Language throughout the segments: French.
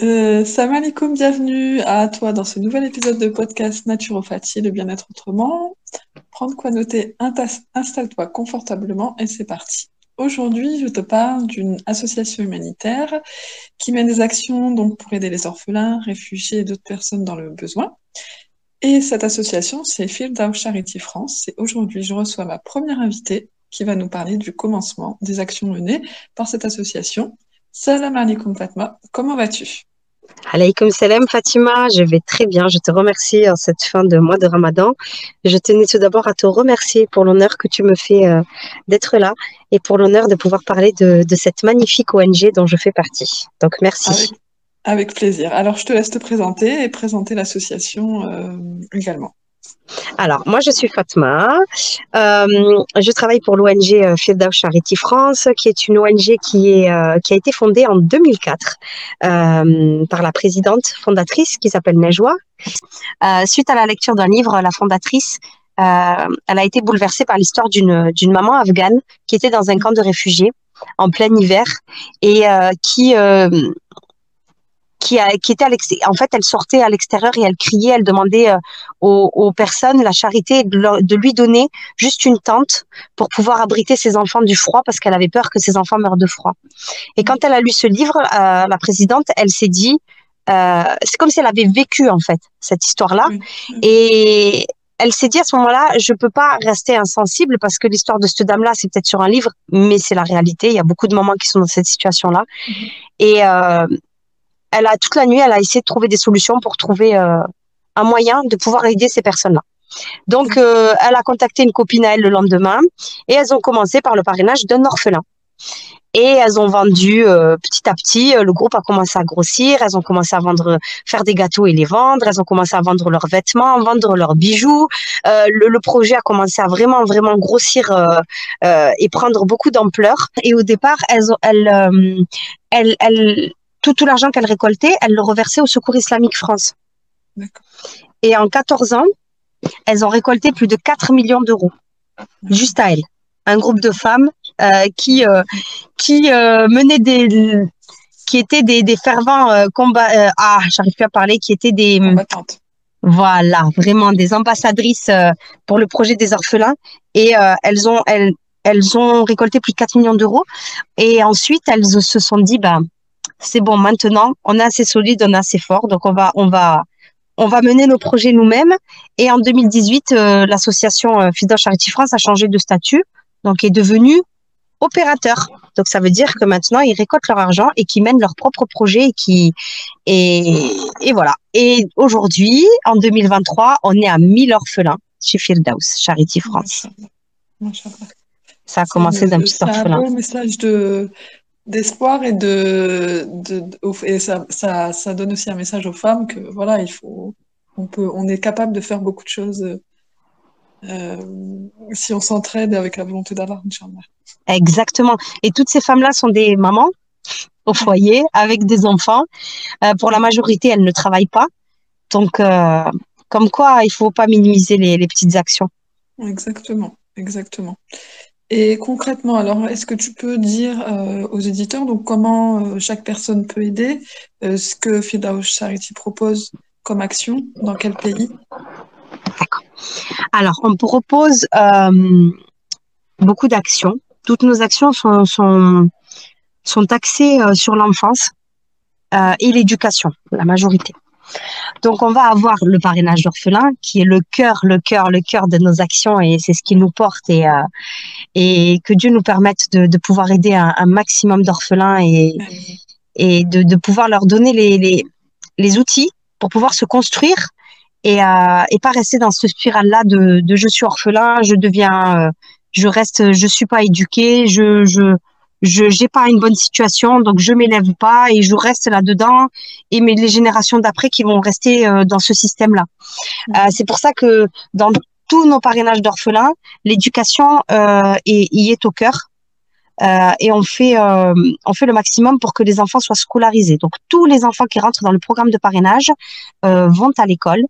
Euh, salam alaikum, bienvenue à toi dans ce nouvel épisode de podcast Naturopathie, le bien-être autrement. Prendre quoi noter, installe-toi confortablement et c'est parti. Aujourd'hui, je te parle d'une association humanitaire qui mène des actions donc pour aider les orphelins, réfugiés et d'autres personnes dans le besoin. Et cette association, c'est Field Charity France. Et aujourd'hui, je reçois ma première invitée qui va nous parler du commencement des actions menées par cette association. Salam alaikum Fatma, comment vas-tu? Alaykoum salam Fatima, je vais très bien. Je te remercie en cette fin de mois de Ramadan. Je tenais tout d'abord à te remercier pour l'honneur que tu me fais euh, d'être là et pour l'honneur de pouvoir parler de, cette magnifique ONG dont je fais partie. Donc merci. Avec, plaisir. Alors je te laisse te présenter et présenter l'association euh, également. Alors, moi, je suis Fatma. Euh, je travaille pour l'ONG euh, Firdaus Charity France, qui est une ONG euh, qui a été fondée en 2004 par la présidente fondatrice qui s'appelle Nejwa. suite à la lecture d'un livre, la fondatrice, elle a été bouleversée par l'histoire d'une maman afghane qui était dans un camp de réfugiés en plein hiver et qui qui, a, qui était à en fait, elle sortait à l'extérieur et elle criait, elle demandait euh, aux, aux, personnes la charité de, de, lui donner juste une tente pour pouvoir abriter ses enfants du froid parce qu'elle avait peur que ses enfants meurent de froid. Et quand elle a lu ce livre, euh, la présidente, elle s'est dit, euh, c'est comme si elle avait vécu en fait cette histoire-là, et elle s'est dit à ce moment-là, je peux pas rester insensible parce que l'histoire de cette dame-là, c'est peut-être sur un livre, mais c'est la réalité. Il y a beaucoup de mamans qui sont dans cette situation-là. Mm-hmm. Et, euh, elle a toute la nuit, elle a essayé de trouver des solutions pour trouver euh, un moyen de pouvoir aider ces personnes-là. Donc, euh, elle a contacté une copine à elle le lendemain et elles ont commencé par le parrainage d'un orphelin. Et elles ont vendu euh, petit à petit, le groupe a commencé à grossir, elles ont commencé à vendre, faire des gâteaux et les vendre, elles ont commencé à vendre leurs vêtements, vendre leurs bijoux. Le, le, projet a commencé à vraiment, vraiment grossir et prendre beaucoup d'ampleur. Et au départ, elles, elles, elles, elles, tout, l'argent qu'elle récoltait, elle le reversait au Secours islamique France. Et en 14 ans, elles ont récolté plus de 4 millions d'euros, juste à elles. Un groupe de femmes euh, qui, euh, qui euh, menaient des. qui étaient des, des fervents combats. ah, j'arrive plus à parler, qui étaient des. Combattantes. Voilà, vraiment des ambassadrices pour le projet des orphelins. Et elles, ont, elles, elles ont récolté plus de 4 millions d'euros. Et ensuite, elles se sont dit, ben, c'est bon, maintenant, on est assez solide, on est assez fort, donc on va, on va, on va mener nos projets nous-mêmes. Et en 2018, euh, l'association euh, Charity France a changé de statut, donc est devenue opérateur. Donc ça veut dire que maintenant ils récoltent leur argent et qu'ils mènent leurs propres projets et qui et, et voilà. Et aujourd'hui, en 2023, on est à 1000 orphelins chez Firdaus Charity France. Ça a commencé d'un petit orphelin. C'est un message de d'espoir et de, de, et ça, ça, ça, donne aussi un message aux femmes que voilà il faut on peut on est capable de faire beaucoup de choses euh, si on s'entraide avec la volonté d'Allah exactement. Et toutes ces femmes là sont des mamans au foyer avec des enfants. Euh, pour la majorité elles ne travaillent pas. Donc euh, comme quoi il faut pas minimiser les, les petites actions. Exactement. Exactement et concrètement, alors, est-ce que tu peux dire euh, aux éditeurs donc comment euh, chaque personne peut aider, euh, ce que Fidaus Charity propose comme action, dans quel pays? D'accord. Alors, on propose beaucoup d'actions. Toutes nos actions sont, axées sur l'enfance et l'éducation, la majorité. Donc, on va avoir le parrainage d'orphelins, qui est le cœur, le cœur, le cœur de nos actions, et c'est ce qui nous porte, et, euh, et que Dieu nous permette de, de pouvoir aider un, un maximum d'orphelins et, et de, de, pouvoir leur donner les, les, les, outils pour pouvoir se construire et, euh, et pas rester dans ce spirale-là de, de, je suis orphelin, je deviens, euh, je reste, je suis pas éduqué, je, je, je n'ai pas une bonne situation, donc je m'élève pas et je reste là-dedans. Et mais les générations d'après qui vont rester euh, dans ce système-là. Euh, c'est pour ça que dans tous nos parrainages d'orphelins, l'éducation euh, y est au cœur. Euh, et on fait, euh, on fait le maximum pour que les enfants soient scolarisés. Donc tous les enfants qui rentrent dans le programme de parrainage vont à l'école.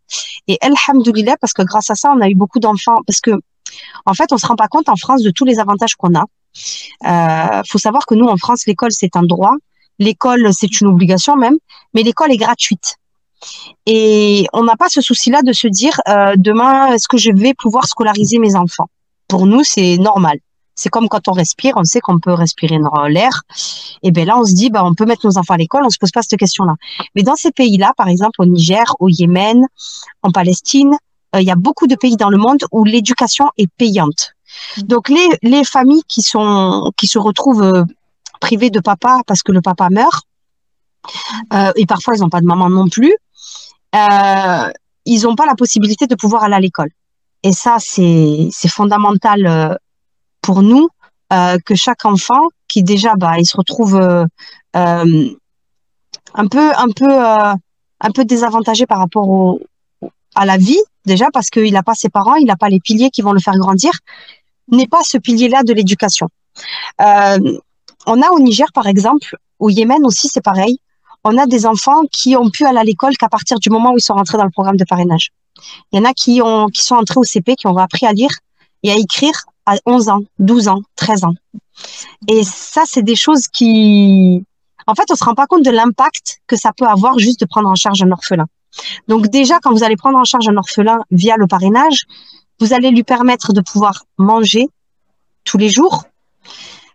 Et alhamdoulilah, parce que grâce à ça, on a eu beaucoup d'enfants. Parce que en fait, on se rend pas compte en France de tous les avantages qu'on a. Euh, faut savoir que nous, en France, l'école, c'est un droit. l'école, c'est une obligation même, mais l'école est gratuite. Et on n'a pas ce souci-là de se dire euh, demain, est-ce que je vais pouvoir scolariser mes enfants? Pour nous, c'est normal. C'est comme quand on respire, on sait qu'on peut respirer l'air. Et bien là, on se dit, bah, on peut mettre nos enfants à l'école, on se pose pas cette question-là. Mais dans ces pays-là, par exemple au Niger, au Yémen, en Palestine, euh, il y a beaucoup de pays dans le monde où l'éducation est payante. Donc les, les familles qui se retrouvent euh, privées de papa parce que le papa meurt, euh, et parfois ils n'ont pas de maman non plus, euh, ils n'ont pas la possibilité de pouvoir aller à l'école. Et ça, c'est fondamental pour nous que chaque enfant, qui déjà, bah, il se retrouve un peu, un peu, un peu désavantagé par rapport à la vie, déjà parce qu'il n'a pas ses parents, il n'a pas les piliers qui vont le faire grandir, n'est pas ce pilier-là de l'éducation. on a au Niger, par exemple, au Yémen aussi, c'est pareil on a des enfants qui ont pu aller à l'école qu'à partir du moment où ils sont rentrés dans le programme de parrainage. Il y en a qui, ont, qui sont entrés au CP, qui ont appris à lire et à écrire à 11 ans, 12 ans, 13 ans. Et ça, c'est des choses qui... En fait, on se rend pas compte de l'impact que ça peut avoir juste de prendre en charge un orphelin. Donc déjà, quand vous allez prendre en charge un orphelin via le parrainage, vous allez lui permettre de pouvoir manger tous les jours.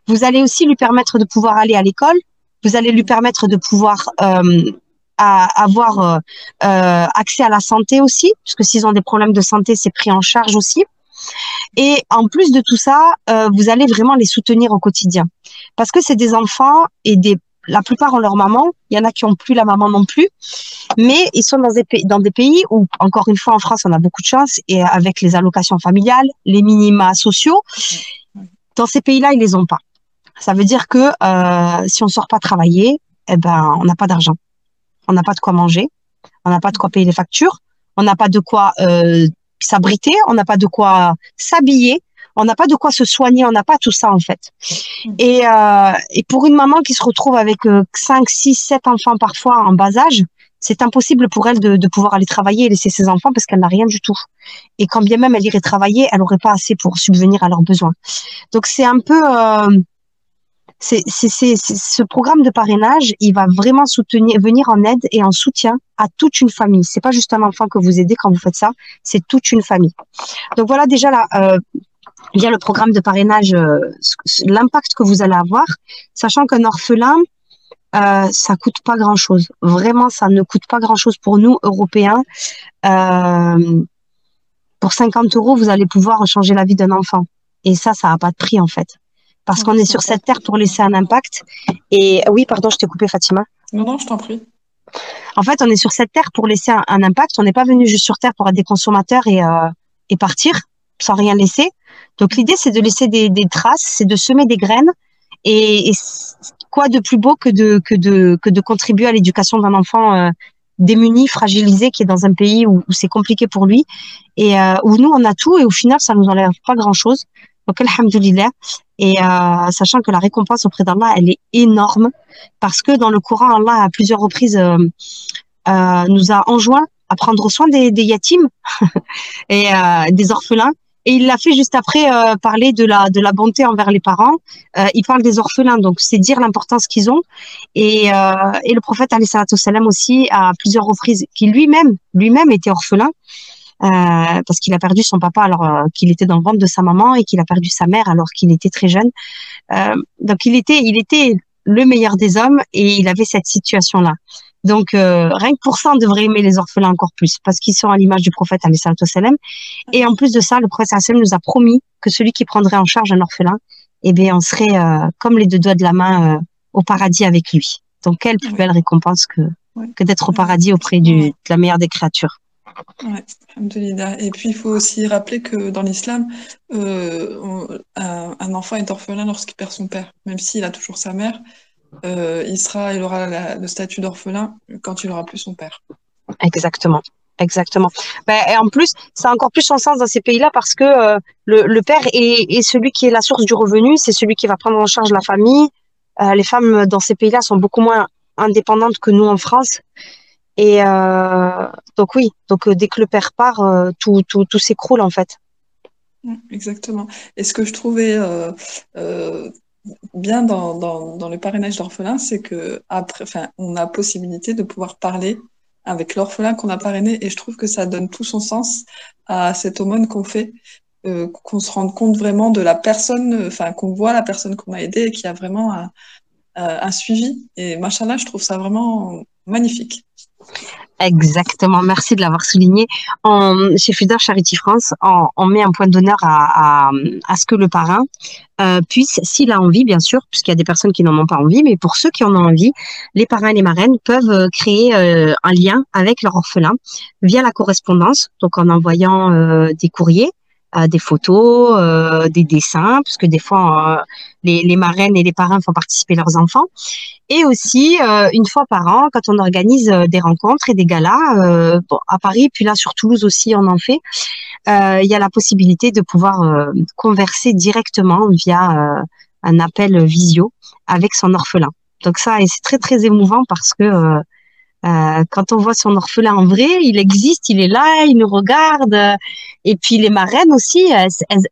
Vous allez aussi lui permettre de pouvoir aller à l'école, vous allez lui permettre de pouvoir euh, avoir euh, euh, accès à la santé aussi, puisque s'ils ont des problèmes de santé, c'est pris en charge aussi. Et en plus de tout ça, vous allez vraiment les soutenir au quotidien, parce que c'est des enfants et des la plupart ont leur maman. Il y en a qui ont plus la maman non plus, mais ils sont dans des pays, dans des pays où, encore une fois, en France, on a beaucoup de chance et avec les allocations familiales, les minima sociaux, dans ces pays-là, ils les ont pas. Ça veut dire que euh, si on sort pas travailler, eh ben, on n'a pas d'argent. On n'a pas de quoi manger, on n'a pas de quoi payer les factures, on n'a pas de quoi euh, s'abriter, on n'a pas de quoi s'habiller, on n'a pas de quoi se soigner, on n'a pas tout ça en fait. Mm. Et, euh, et pour une maman qui se retrouve avec 5, 6, 7 enfants parfois en bas âge, c'est impossible pour elle de, de, pouvoir aller travailler et laisser ses enfants parce qu'elle n'a rien du tout. Et quand bien même elle irait travailler, elle n'aurait pas assez pour subvenir à leurs besoins. Donc c'est un peu, euh, c'est, ce programme de parrainage, il va vraiment soutenir, venir en aide et en soutien à toute une famille. C'est pas juste un enfant que vous aidez quand vous faites ça, c'est toute une famille. Donc voilà déjà là, euh, via le programme de parrainage, euh, l'impact que vous allez avoir, sachant qu'un orphelin, euh, ça coûte pas grand chose. Vraiment, ça ne coûte pas grand chose pour nous, Européens. Euh, pour 50 euros, vous allez pouvoir changer la vie d'un enfant. Et ça, ça n'a pas de prix en fait parce qu'on est sur cette terre pour laisser un impact. Et oui, pardon, je t'ai coupé, Fatima. Non, non, je t'en prie. En fait, on est sur cette terre pour laisser un, impact. On n'est pas venu juste sur terre pour être des consommateurs et, euh, et partir sans rien laisser. Donc l'idée, c'est de laisser des, des traces, c'est de semer des graines. Et, quoi de plus beau que de que de que de contribuer à l'éducation d'un enfant euh, démuni, fragilisé, qui est dans un pays où, où c'est compliqué pour lui et euh, où nous on a tout et au final ça nous enlève pas grand chose. Donc, alhamdoulilah. Et euh, sachant que la récompense auprès d'Allah, elle est énorme, parce que dans le Coran, Allah, à plusieurs reprises, euh, euh, nous a enjoint à prendre soin des, des yatims et euh, des orphelins. Et il l'a fait juste après euh, parler de la de la bonté envers les parents. Euh, il parle des orphelins, donc c'est dire l'importance qu'ils ont. Et, et le prophète salam aussi à plusieurs reprises, qui lui-même lui-même était orphelin, euh, parce qu'il a perdu son papa alors euh, qu'il était dans le ventre de sa maman et qu'il a perdu sa mère alors qu'il était très jeune. Euh, donc il était, il était le meilleur des hommes et il avait cette situation-là. Donc rien que pour ça, on devrait aimer les orphelins encore plus parce qu'ils sont à l'image du prophète salam. Et en plus de ça, le prophète nous a promis que celui qui prendrait en charge un orphelin, eh bien, on serait comme les deux doigts de la main au paradis avec lui. Donc quelle plus belle récompense que que d'être au paradis auprès du, de la meilleure des créatures. Ouais, Et puis, il faut aussi rappeler que dans l'islam, euh, un, enfant est orphelin lorsqu'il perd son père. Même s'il a toujours sa mère, euh, il, sera, il aura le statut d'orphelin quand il aura plus son père. Exactement. Exactement. Ben, et en plus, ça a encore plus son sens dans ces pays-là parce que euh, le, le, père est, est, celui qui est la source du revenu, c'est celui qui va prendre en charge la famille. les femmes dans ces pays-là sont beaucoup moins indépendantes que nous en France. Et euh, donc oui, donc euh, dès que le père part, euh, tout, tout, tout s'écroule en fait. Exactement. Et ce que je trouvais euh, euh, bien dans, dans, dans le parrainage d'orphelins, c'est que après, enfin, on a possibilité de pouvoir parler avec l'orphelin qu'on a parrainé, et je trouve que ça donne tout son sens à cette aumône qu'on fait, euh, qu'on se rende compte vraiment de la personne, enfin, qu'on voit la personne qu'on a aidée et qui a vraiment un, un suivi. Et machallah, je trouve ça vraiment magnifique. Exactement, merci de l'avoir souligné. chez Fuder Charity France, on, met un point d'honneur à, ce que le parrain euh, puisse, s'il a envie, bien sûr, puisqu'il y a des personnes qui n'en ont pas envie, mais pour ceux qui en ont envie, les parrains et les marraines peuvent euh, créer euh, un lien avec leur orphelin via la correspondance, donc en envoyant des courriers des photos, euh, des dessins, parce que des fois, euh, les, les, marraines et les parrains font participer leurs enfants. Et aussi, euh, une fois par an, quand on organise des rencontres et des galas, bon, à Paris, puis là sur Toulouse aussi, on en fait, il y a la possibilité de pouvoir converser directement via un appel visio avec son orphelin. Donc ça, et c'est très très émouvant parce que euh, quand on voit son orphelin en vrai, il existe, il est là, il nous regarde. Et puis les marraines aussi,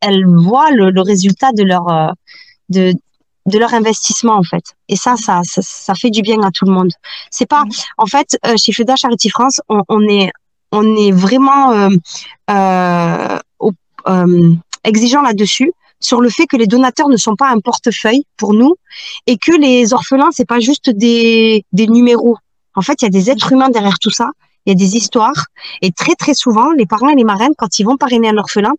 elles, voient le, résultat de leur euh, de, de leur investissement en fait. Et ça, ça, ça, fait du bien à tout le monde. C'est pas, en fait, euh, chez FEDA Charity France, on, est on est vraiment euh, exigeant là-dessus sur le fait que les donateurs ne sont pas un portefeuille pour nous et que les orphelins c'est pas juste des, des numéros en fait, il y a des êtres humains derrière tout ça. Il y a des histoires. Et très, très souvent, les parents et les marraines, quand ils vont parrainer un orphelin,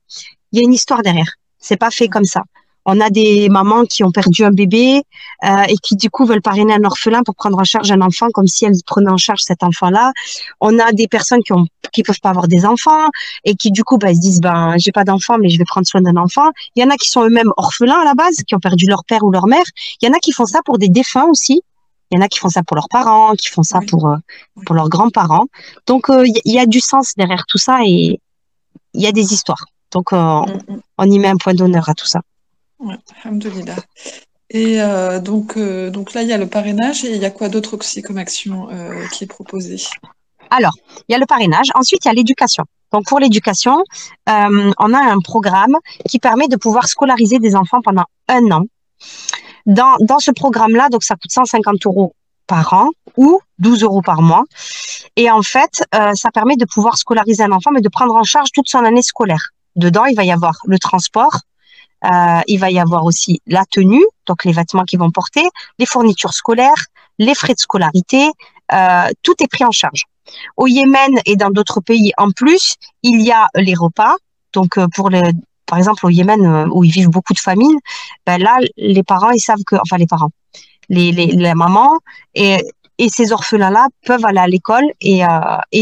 il y a une histoire derrière. C'est pas fait comme ça. On a des mamans qui ont perdu un bébé euh, et qui du coup veulent parrainer un orphelin pour prendre en charge un enfant comme si elles prenaient en charge cet enfant-là. On a des personnes qui ont qui peuvent pas avoir des enfants et qui du coup bah, se disent ben j'ai pas d'enfant mais je vais prendre soin d'un enfant. Il y en a qui sont eux-mêmes orphelins à la base, qui ont perdu leur père ou leur mère. Il y en a qui font ça pour des défunts aussi il y en a qui font ça pour leurs parents, qui font ça pour, euh, pour leurs grands-parents. Donc, il euh, y, a du sens derrière tout ça et il y a des histoires. Donc, euh, mm, mm. on y met un point d'honneur à tout ça. Ouais, Et donc, donc là, il y a le parrainage et il y a quoi d'autre aussi comme action qui est proposée? Alors, il y a le parrainage. Ensuite, il y a l'éducation. Donc, pour l'éducation, on a un programme qui permet de pouvoir scolariser des enfants pendant un an dans, dans ce programme-là, donc ça coûte 150 euros par an ou 12 euros par mois. Et en fait, euh, ça permet de pouvoir scolariser un enfant, mais de prendre en charge toute son année scolaire. Dedans, il va y avoir le transport, euh, il va y avoir aussi la tenue, donc les vêtements qu'ils vont porter, les fournitures scolaires, les frais de scolarité, euh, tout est pris en charge. Au Yémen et dans d'autres pays en plus, il y a les repas. Donc pour les, par exemple au Yémen euh, où ils vivent beaucoup de famine, ben là les parents ils savent que, enfin les parents, les, les, les mamans et, et ces orphelins-là peuvent aller à l'école et, euh,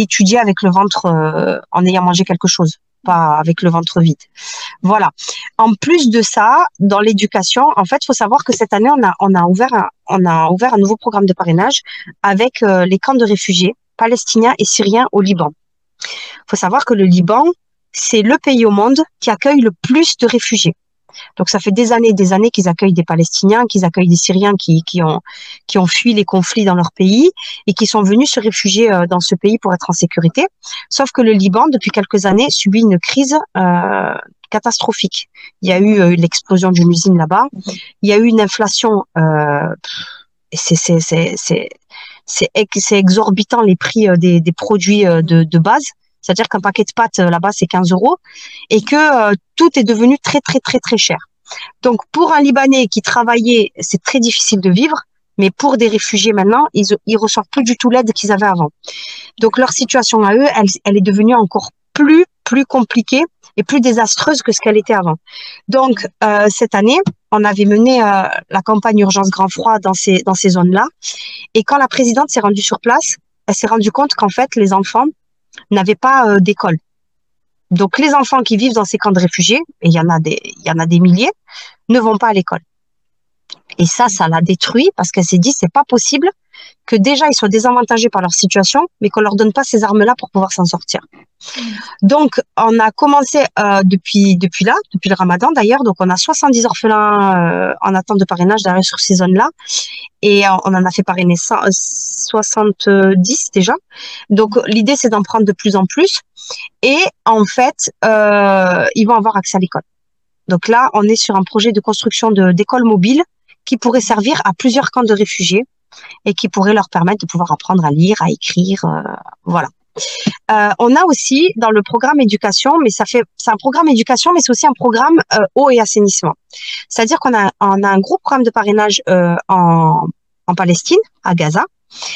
étudier avec le ventre euh, en ayant mangé quelque chose, pas avec le ventre vide. Voilà. En plus de ça, dans l'éducation, en fait, faut savoir que cette année on a on a ouvert un, on a ouvert un nouveau programme de parrainage avec les camps de réfugiés palestiniens et syriens au Liban. Il faut savoir que le Liban, c'est le pays au monde qui accueille le plus de réfugiés. Donc ça fait des années et des années qu'ils accueillent des Palestiniens, qu'ils accueillent des Syriens qui, qui, ont, qui ont fui les conflits dans leur pays et qui sont venus se réfugier euh, dans ce pays pour être en sécurité. Sauf que le Liban, depuis quelques années, subit une crise euh, catastrophique. Il y a eu euh, l'explosion d'une usine là-bas, il y a eu une inflation, euh, c'est exorbitant les prix des, des produits de, de base. C'est-à-dire qu'un paquet de pâtes euh, là-bas, c'est 15 euros et que euh, tout est devenu très, très, très, très cher. Donc, pour un Libanais qui travaillait, c'est très difficile de vivre. Mais pour des réfugiés maintenant, ils, ils reçoivent plus du tout l'aide qu'ils avaient avant. Donc, leur situation à eux, elle, elle est devenue encore plus, plus compliquée et plus désastreuse que ce qu'elle était avant. Donc, euh, cette année, on avait mené euh, la campagne urgence grand froid dans ces, dans ces zones-là. Et quand la présidente s'est rendue sur place, elle s'est rendue compte qu'en fait, les enfants, n'avaient pas euh, d'école. Donc les enfants qui vivent dans ces camps de réfugiés, et il y en a des, il y en a des milliers, ne vont pas à l'école. Et ça, ça l'a détruit parce qu'elle s'est dit c'est pas possible que déjà ils soient désavantagés par leur situation, mais qu'on leur donne pas ces armes-là pour pouvoir s'en sortir. Donc, on a commencé euh, depuis depuis là, depuis le Ramadan d'ailleurs. Donc, on a 70 orphelins euh, en attente de parrainage derrière sur ces zones-là, et on en a fait parrainer 70 déjà. Donc, l'idée c'est d'en prendre de plus en plus, et en fait, euh, ils vont avoir accès à l'école. Donc là, on est sur un projet de construction d'écoles mobiles qui pourrait servir à plusieurs camps de réfugiés et qui pourrait leur permettre de pouvoir apprendre à lire, à écrire, euh, voilà. Euh, on a aussi dans le programme éducation, mais ça fait c'est un programme éducation, mais c'est aussi un programme euh, eau et assainissement. C'est-à-dire qu'on a on a un gros programme de parrainage euh, en en Palestine, à Gaza,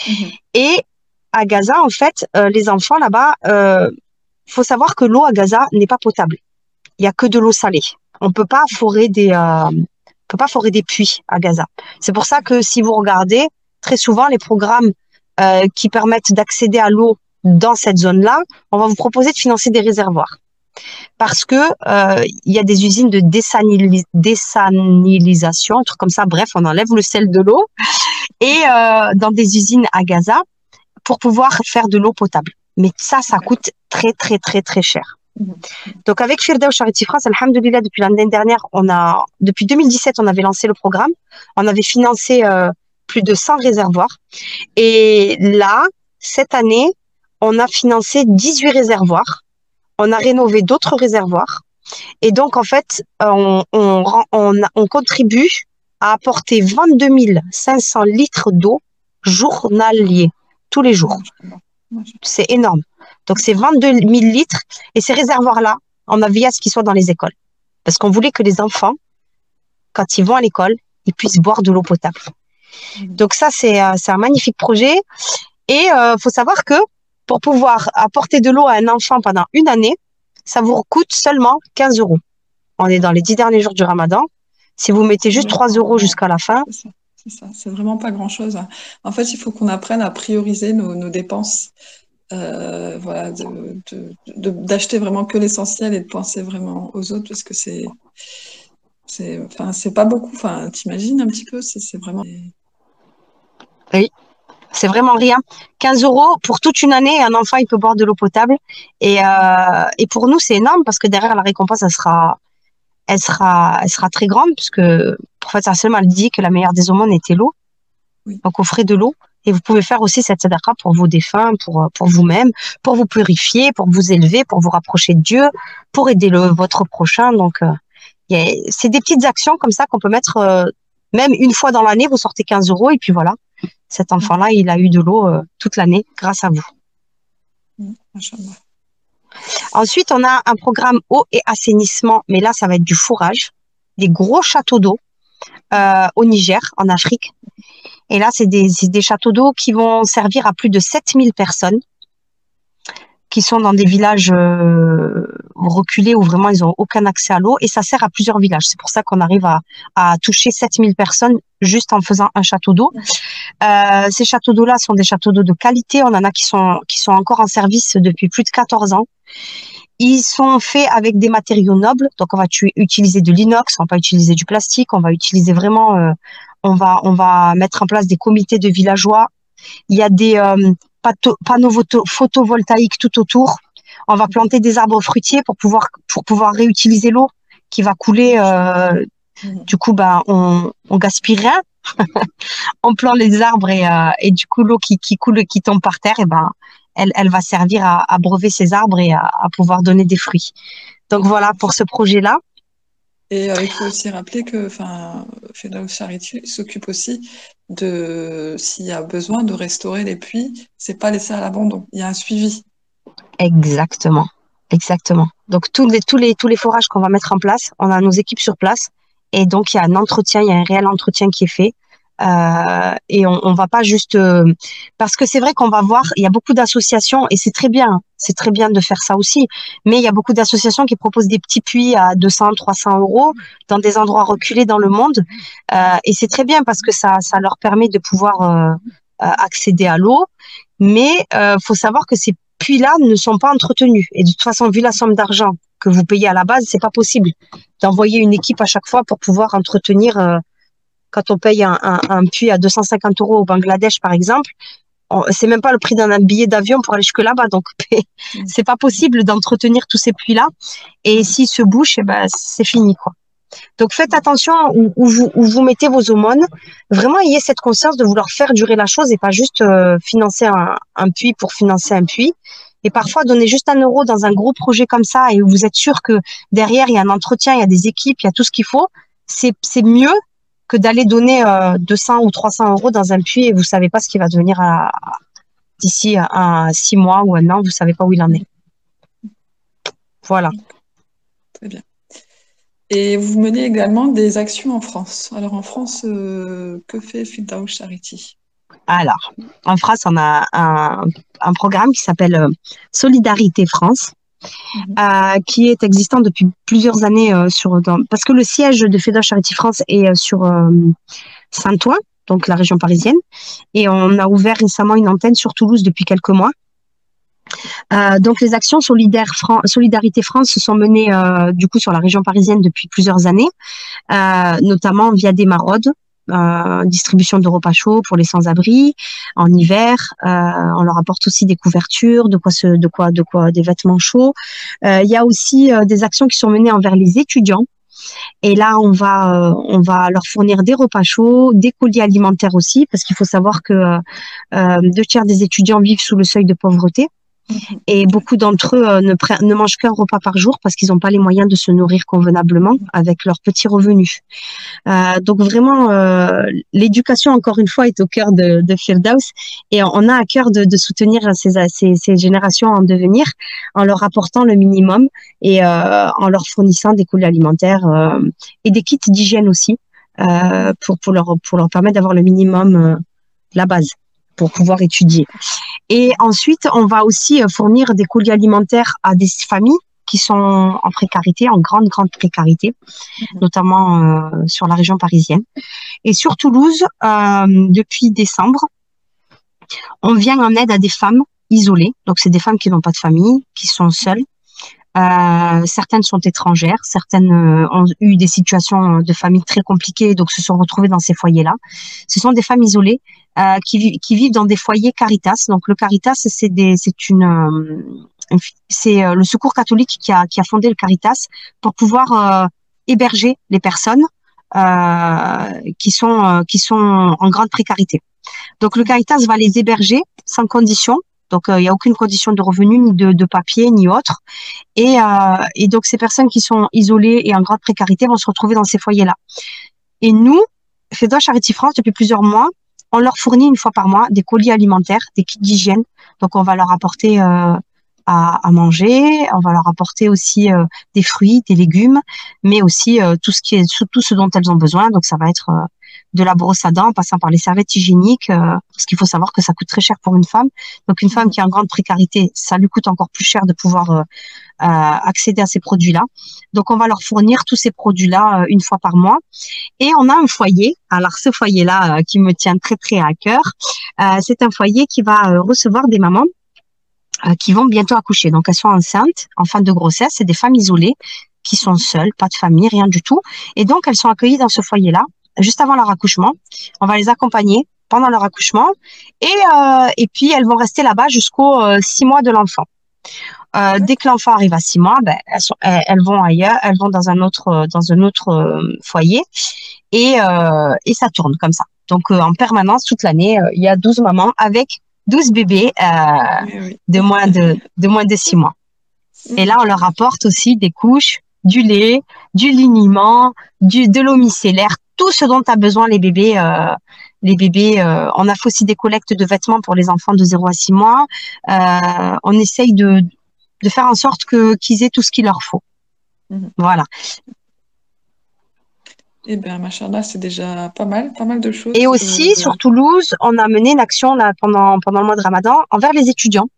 Mhm. et à Gaza en fait les enfants là-bas, euh, faut savoir que l'eau à Gaza n'est pas potable. Il y a que de l'eau salée. On peut pas forer des on peut pas forer des puits à Gaza. C'est pour ça que si vous regardez très souvent les programmes euh, qui permettent d'accéder à l'eau dans cette zone-là, on va vous proposer de financer des réservoirs. Parce que euh, y a des usines de dessanilisation, un truc comme ça. Bref, on enlève le sel de l'eau et euh, dans des usines à Gaza pour pouvoir faire de l'eau potable. Mais ça, ça coûte très très très très cher. Donc avec Firdaus Charity France, alhamdoulilah, depuis l'année dernière, on a, depuis 2017, on avait lancé le programme. On avait financé plus de 100 réservoirs. Et là, cette année, on a financé 18 réservoirs. On a rénové d'autres réservoirs. Et donc, en fait, on, contribue à apporter 22 500 litres d'eau journaliers, tous les jours. C'est énorme. Donc, c'est 22 000 litres. Et ces réservoirs-là, on a veillé à ce qu'ils soient dans les écoles. Parce qu'on voulait que les enfants, quand ils vont à l'école, ils puissent boire de l'eau potable. Donc ça, c'est un magnifique projet. Et euh, faut savoir que pour pouvoir apporter de l'eau à un enfant pendant une année, ça vous coûte seulement 15 euros. On est dans les dix derniers jours du ramadan. Si vous mettez juste 3 euros jusqu'à la fin, C'est ça, c'est vraiment pas grand-chose. En fait, il faut qu'on apprenne à prioriser nos, nos dépenses. Euh, voilà, d'acheter vraiment que l'essentiel et de penser vraiment aux autres parce que c'est, c'est, enfin, c'est pas beaucoup. Enfin, t'imagines un petit peu, c'est vraiment. C'est vraiment rien. 15 euros pour toute une année, un enfant, il peut boire de l'eau potable. Et, euh, et pour nous, c'est énorme parce que derrière, la récompense, elle sera, elle sera, elle sera très grande puisque le prophète sallam elle dit que la meilleure des aumônes était l'eau. Oui. Donc, offrez de l'eau. Et vous pouvez faire aussi cette sadaqa pour vos défunts, pour, pour vous-même, pour vous purifier, pour vous élever, pour vous rapprocher de Dieu, pour aider le, votre prochain. Donc, euh, c'est des petites actions comme ça qu'on peut mettre, euh, même une fois dans l'année, vous sortez 15 euros et puis voilà. Cet enfant-là, il a eu de l'eau euh, toute l'année grâce à vous. Machallah. Ensuite, on a un programme eau et assainissement, mais là, ça va être du fourrage, des gros châteaux d'eau euh, au Niger, en Afrique. Et là, c'est des, châteaux d'eau qui vont servir à plus de 7000 personnes qui sont dans des villages euh, reculés où vraiment ils ont aucun accès à l'eau et ça sert à plusieurs villages. C'est pour ça qu'on arrive à, à toucher 7000 personnes juste en faisant un château d'eau. Euh, ces châteaux d'eau-là sont des châteaux d'eau de qualité. On en a qui sont, qui sont encore en service depuis plus de 14 ans. Ils sont faits avec des matériaux nobles, donc on va utiliser de l'inox, on va pas utiliser du plastique, on va utiliser vraiment, euh, on va on va mettre en place des comités de villageois. Il y a des euh, panneaux photo- photovoltaïques tout autour. On va planter des arbres fruitiers pour pouvoir pour pouvoir réutiliser l'eau qui va couler. euh, Mhm. du coup, ben on on gaspille rien. On plante les arbres et euh, et du coup l'eau qui qui coule et qui tombe par terre, et ben elle, elle va servir à, à breuver ces arbres et à, à pouvoir donner des fruits. Donc voilà pour ce projet-là. Et euh, il faut aussi rappeler que, Firdaus Charity s'occupe aussi de, s'il y a besoin de restaurer les puits, c'est pas laissé à l'abandon. Il y a un suivi. Exactement, exactement. Donc tous les tous les tous les forages qu'on va mettre en place, on a nos équipes sur place et donc il y a un entretien, il y a un réel entretien qui est fait. Euh, et on, on va pas juste euh, parce que c'est vrai qu'on va voir, il y a beaucoup d'associations et c'est très bien, c'est très bien de faire ça aussi. Mais il y a beaucoup d'associations qui proposent des petits puits à 200, 300 euros dans des endroits reculés dans le monde Euh, et c'est très bien parce que ça ça leur permet de pouvoir accéder à l'eau. Mais faut savoir que ces puits-là ne sont pas entretenus. Et de toute façon, vu la somme d'argent que vous payez à la base, c'est pas possible d'envoyer une équipe à chaque fois pour pouvoir entretenir. euh, quand on paye un, un, un puits à 250 euros au Bangladesh, par exemple, c'est même pas le prix d'un billet d'avion pour aller jusque là-bas. Donc, c'est pas possible d'entretenir tous ces puits-là. Et s'ils se bouchent, eh ben, c'est fini, quoi. Donc, faites attention où, où vous, où vous mettez vos aumônes. Vraiment, ayez cette conscience de vouloir faire durer la chose et pas juste euh, financer un, un puits pour financer un puits. Et parfois, donner juste un euro dans un gros projet comme ça et vous êtes sûr que derrière, il y a un entretien, il y a des équipes, il y a tout ce qu'il faut, c'est mieux que d'aller donner 200 ou 300 euros dans un puits et vous savez pas ce qui va devenir d'ici à, six mois ou un an, vous savez pas où il en est. Voilà. Très bien. Et vous menez également des actions en France. Alors en France, que fait Fildaus Charity? Alors, en France, on a un, programme qui s'appelle euh, Solidarité France. Mhm. Euh, qui est existant depuis plusieurs années euh, sur parce que le siège de FEDA Charity France est sur Saint-Ouen, donc la région parisienne, et on a ouvert récemment une antenne sur Toulouse depuis quelques mois. donc les actions solidaires Solidarité France se sont menées du coup sur la région parisienne depuis plusieurs années, notamment via des maraudes, euh, distribution de repas chauds pour les sans-abri en hiver. Euh, on leur apporte aussi des couvertures, de quoi, se, de quoi, de quoi, des vêtements chauds. Euh, il y a aussi des actions qui sont menées envers les étudiants. Et là, on va, on va leur fournir des repas chauds, des colis alimentaires aussi, parce qu'il faut savoir que deux tiers des étudiants vivent sous le seuil de pauvreté. Et beaucoup d'entre eux euh, ne, ne, mangent qu'un repas par jour parce qu'ils n'ont pas les moyens de se nourrir convenablement avec leurs petits revenus. Euh, donc vraiment, euh, l'éducation, encore une fois, est au cœur de, de Firdaus et on a à cœur de, de soutenir ces, ces, ces, générations en devenir en leur apportant le minimum et euh, en leur fournissant des colis alimentaires euh, et des kits d'hygiène aussi pour, pour, leur, pour leur permettre d'avoir le minimum, la base pour pouvoir étudier. Et ensuite, on va aussi euh, fournir des colis alimentaires à des familles qui sont en précarité, en grande, grande précarité, mhm. notamment euh, sur la région parisienne. Et sur Toulouse, euh, depuis décembre, on vient en aide à des femmes isolées. Donc, c'est des femmes qui n'ont pas de famille, qui sont seules. Euh, certaines sont étrangères, certaines ont eu des situations de famille très compliquées, donc se sont retrouvées dans ces foyers-là. Ce sont des femmes isolées euh, qui, qui, vivent dans des foyers Caritas. Donc le Caritas, c'est une, euh, c'est euh, le Secours catholique qui a, qui a fondé le Caritas pour pouvoir héberger les personnes qui sont qui sont en grande précarité. Donc le Caritas va les héberger sans condition. Donc il n'y a aucune condition de revenu ni de, papier ni autre. Et, et donc ces personnes qui sont isolées et en grande précarité vont se retrouver dans ces foyers-là. Et nous, FEDA Charity France, depuis plusieurs mois, on leur fournit une fois par mois des colis alimentaires, des kits d'hygiène. Donc, on va leur apporter euh, à, manger, on va leur apporter aussi euh, des fruits, des légumes, mais aussi euh, tout ce qui est tout ce dont elles ont besoin. Donc, ça va être de la brosse à dents, en passant par les serviettes hygiéniques, parce qu'il faut savoir que ça coûte très cher pour une femme. Donc, une femme qui est en grande précarité, ça lui coûte encore plus cher de pouvoir accéder à ces produits-là. Donc, on va leur fournir tous ces produits-là euh, une fois par mois. Et on a un foyer. Alors, ce foyer-là euh, qui me tient très, très à cœur, euh, c'est un foyer qui va recevoir des mamans qui vont bientôt accoucher. Donc, elles sont enceintes, en fin de grossesse. C'est des femmes isolées qui sont seules, pas de famille, rien du tout. Et donc, elles sont accueillies dans ce foyer-là juste avant leur accouchement. On va les accompagner pendant leur accouchement et, et puis elles vont rester là-bas jusqu'aux six mois de l'enfant. Euh, dès que l'enfant arrive à six mois, ben, elles, vont ailleurs, elles vont dans un autre, dans un autre euh, foyer et, euh, et ça tourne comme ça. Donc en permanence, toute l'année, il y a 12 mamans avec 12 bébés de, moins de, de moins de six mois. Et là, on leur apporte aussi des couches, du lait, du liniment, du, de l'eau micellaire, tout ce dont a besoin les bébés. les bébés, on a fait aussi des collectes de vêtements pour les enfants de 0 à 6 mois. on essaye de, de faire en sorte que qu'ils aient tout ce qu'il leur faut. Mhm. Voilà. Eh bien, machin c'est déjà pas mal, pas mal de choses. Et aussi, euh, sur Toulouse, on a mené une action là, pendant, pendant le mois de Ramadan envers les étudiants.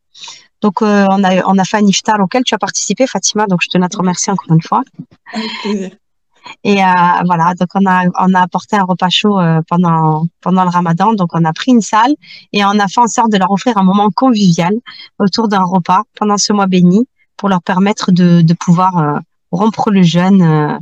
Donc, euh, on, a, on a fait un iftar auquel tu as participé, Fatima. Donc, je tenais à te remercier encore une fois. Avec plaisir. Et euh, voilà, donc on a, on a apporté un repas chaud euh, pendant, pendant le ramadan. Donc on a pris une salle et on a fait en sorte de leur offrir un moment convivial autour d'un repas pendant ce mois béni pour leur permettre de, de pouvoir euh, rompre le jeûne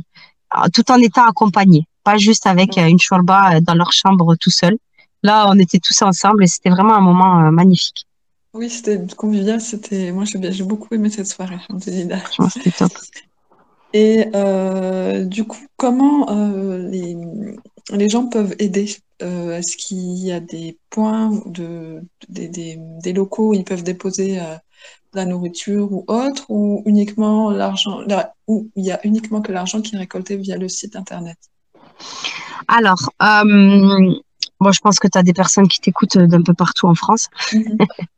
tout en étant accompagnés, pas juste avec une shorba dans leur chambre tout seul. Là, on était tous ensemble et c'était vraiment un moment magnifique. Oui, c'était convivial. C'était moi, j'ai beaucoup aimé cette soirée. C'était top. Et euh, du coup, comment euh, les, les, gens peuvent aider euh, Est-ce qu'il y a des points, de, des, des, des, locaux où ils peuvent déposer la nourriture ou autre, ou uniquement l'argent, où il y a uniquement que l'argent qui est récolté via le site internet? Alors, euh, moi, je pense que tu as des personnes qui t'écoutent d'un peu partout en France. Mhm.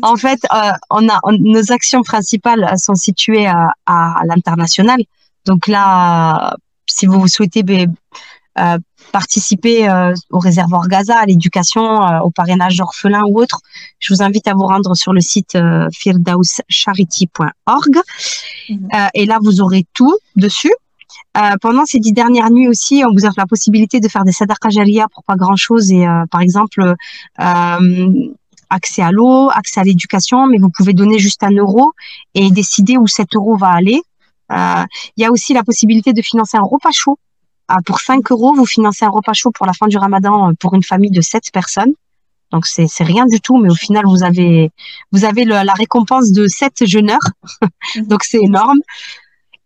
en fait, euh, on a nos actions principales sont situées à, à l'international. Donc là, si vous souhaitez euh, participer euh, au réservoir Gaza, à l'éducation, euh, au parrainage d'orphelins ou autre, je vous invite à vous rendre sur le site euh, firdauscharity.org. Mhm. et là, vous aurez tout dessus. pendant ces dix dernières nuits aussi, on vous offre la possibilité de faire des sadaqa pour pas grand-chose et par exemple accès à l'eau, accès à l'éducation, mais vous pouvez donner juste un euro et décider où cet euro va aller. Il y a aussi la possibilité de financer un repas chaud ah, pour 5 euros, vous financez un repas chaud pour la fin du ramadan euh, pour une famille de 7 personnes. Donc c'est rien du tout, mais au final vous avez vous avez la récompense de 7 jeûneurs, donc c'est énorme.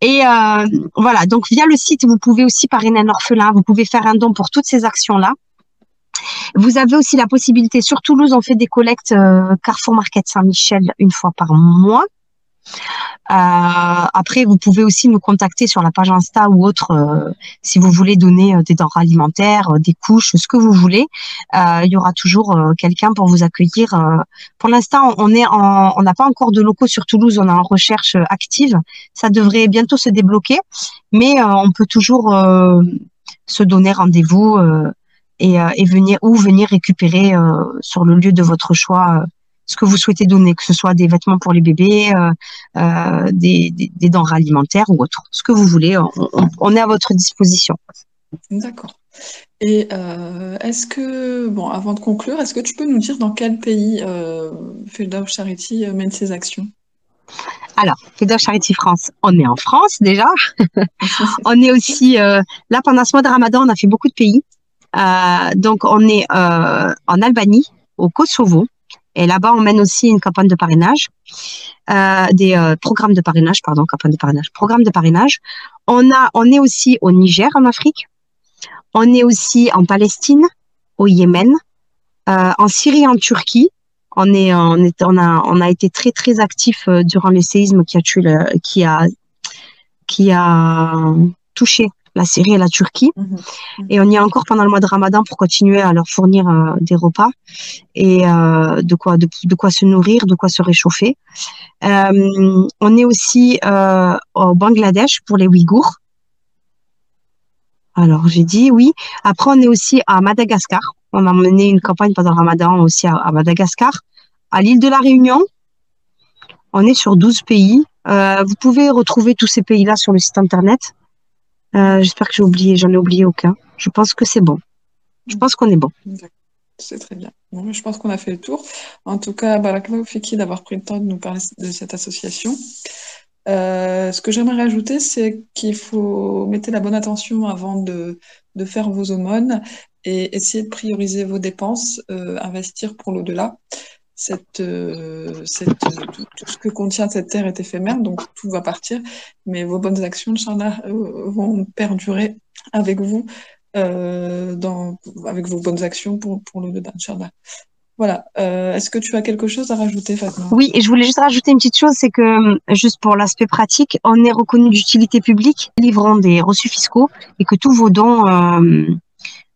Et euh, voilà, donc via le site vous pouvez aussi parrainer un orphelin, vous pouvez faire un don pour toutes ces actions là. Vous avez aussi la possibilité, sur Toulouse, on fait des collectes euh, Carrefour Market Saint-Michel une fois par mois. Euh, après, vous pouvez aussi nous contacter sur la page Insta ou autre euh, si vous voulez donner euh, des denrées alimentaires, des couches, ce que vous voulez. il y aura toujours quelqu'un pour vous accueillir. pour l'instant, on en, on n'a pas encore de locaux sur Toulouse. On est en recherche active. Ça devrait bientôt se débloquer, mais on peut toujours se donner rendez-vous et, et, venir ou venir récupérer sur le lieu de votre choix ce que vous souhaitez donner, que ce soit des vêtements pour les bébés, euh, euh, des, des, denrées alimentaires ou autre, ce que vous voulez, on, est à votre disposition. D'accord. Et euh, est-ce que, bon, avant de conclure, est-ce que tu peux nous dire dans quel pays euh, Charity mène ses actions? Alors, Fedav Charity France, on est en France déjà. on est aussi là pendant ce mois de Ramadan, on a fait beaucoup de pays. Donc, on est en Albanie, au Kosovo, et là-bas, on mène aussi une campagne de parrainage, euh, des euh, programmes de parrainage, pardon, campagne de parrainage, programme de parrainage. On a, on est aussi au Niger, en Afrique. On est aussi en Palestine, au Yémen, euh, en Syrie, en Turquie. On est, on est, on a, on a été très très actif durant les séismes qui a tué, le, qui a, qui a touché la Syrie et la Turquie. Mhm. Mhm. Et on y est encore pendant le mois de Ramadan pour continuer à leur fournir euh, des repas et euh, de quoi de, quoi se nourrir, de quoi se réchauffer. Euh, on est aussi au Bangladesh pour les Ouïghours. Alors j'ai dit oui. Après on est aussi à Madagascar. On a mené une campagne pendant le Ramadan aussi à, Madagascar, à l'île de la Réunion. On est sur 12 pays. vous pouvez retrouver tous ces pays-là sur le site internet. Euh, j'espère que j'ai oublié, j'en ai oublié aucun. Je pense que c'est bon. Je pense qu'on est bon. C'est très bien. je pense qu'on a fait le tour. En tout cas, Barakallahu Fiki d'avoir pris le temps de nous parler de cette association. Euh, ce que j'aimerais rajouter, c'est qu'il faut mettre la bonne attention avant de, de, faire vos aumônes et essayer de prioriser vos dépenses, euh, investir pour l'au-delà cette, euh, cette, tout, ce que contient cette terre est éphémère, donc tout va partir, mais vos bonnes actions, Inch'Allah, euh, vont perdurer avec vous, euh, dans, avec vos bonnes actions pour, pour le dedans, Inch'Allah. Voilà. Euh, Est-ce que tu as quelque chose à rajouter, Fatma? Oui, et je voulais juste rajouter une petite chose, c'est que juste pour l'aspect pratique, on est reconnu d'utilité publique, livrant des reçus fiscaux et que tous vos dons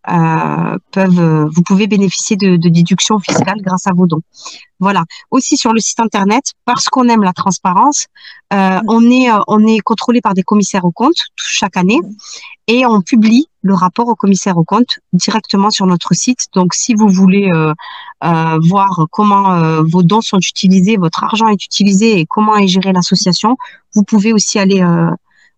euh, euh, peuvent, euh, vous pouvez bénéficier de, de déductions fiscales grâce à vos dons. Voilà. Aussi sur le site internet, parce qu'on aime la transparence, euh, on est euh, on est contrôlé par des commissaires aux comptes chaque année et on publie le rapport au commissaire aux comptes directement sur notre site. Donc, si vous voulez euh, voir comment vos dons sont utilisés, votre argent est utilisé et comment est gérée l'association, vous pouvez aussi aller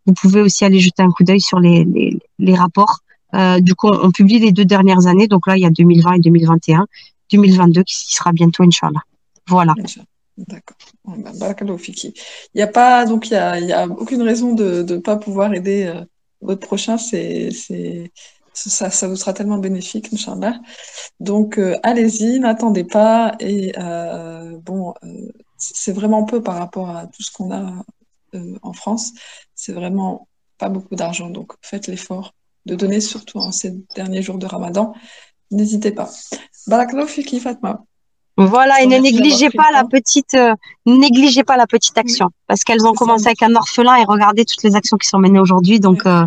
vous pouvez aussi aller jeter un coup d'œil sur les, les, les rapports euh, du coup, on, publie les deux dernières années. Donc là, il y a 2020 et 2021. 2022 qui sera bientôt, Inch'Allah. Voilà. D'accord. Bah, il n'y a pas, donc il y a, a, aucune raison de ne pas pouvoir aider euh, votre prochain. C'est, ça, ça vous sera tellement bénéfique, Inch'Allah. Donc, euh, allez-y, n'attendez pas. Et bon, c'est vraiment peu par rapport à tout ce qu'on a en France. C'est vraiment pas beaucoup d'argent. Donc, faites l'effort de donner, surtout en ces derniers jours de Ramadan. N'hésitez pas. Fatma. Voilà, et ne euh, négligez pas la petite, négligez pas la petite action, parce qu'elles ont commencé avec un orphelin et regardez toutes les actions qui sont menées aujourd'hui. Donc euh,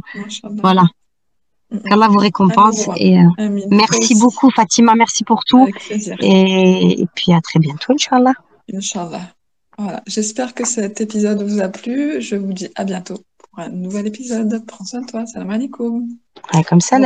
voilà, qu'Allah vous récompense et euh, merci beaucoup Fatima, merci pour tout et, puis à très bientôt, Inch'Allah. Inch'Allah. Voilà, j'espère que cet épisode vous a plu. Je vous dis à bientôt un nouvel épisode. Prends soin de toi. Salam alaikum. Comme ça,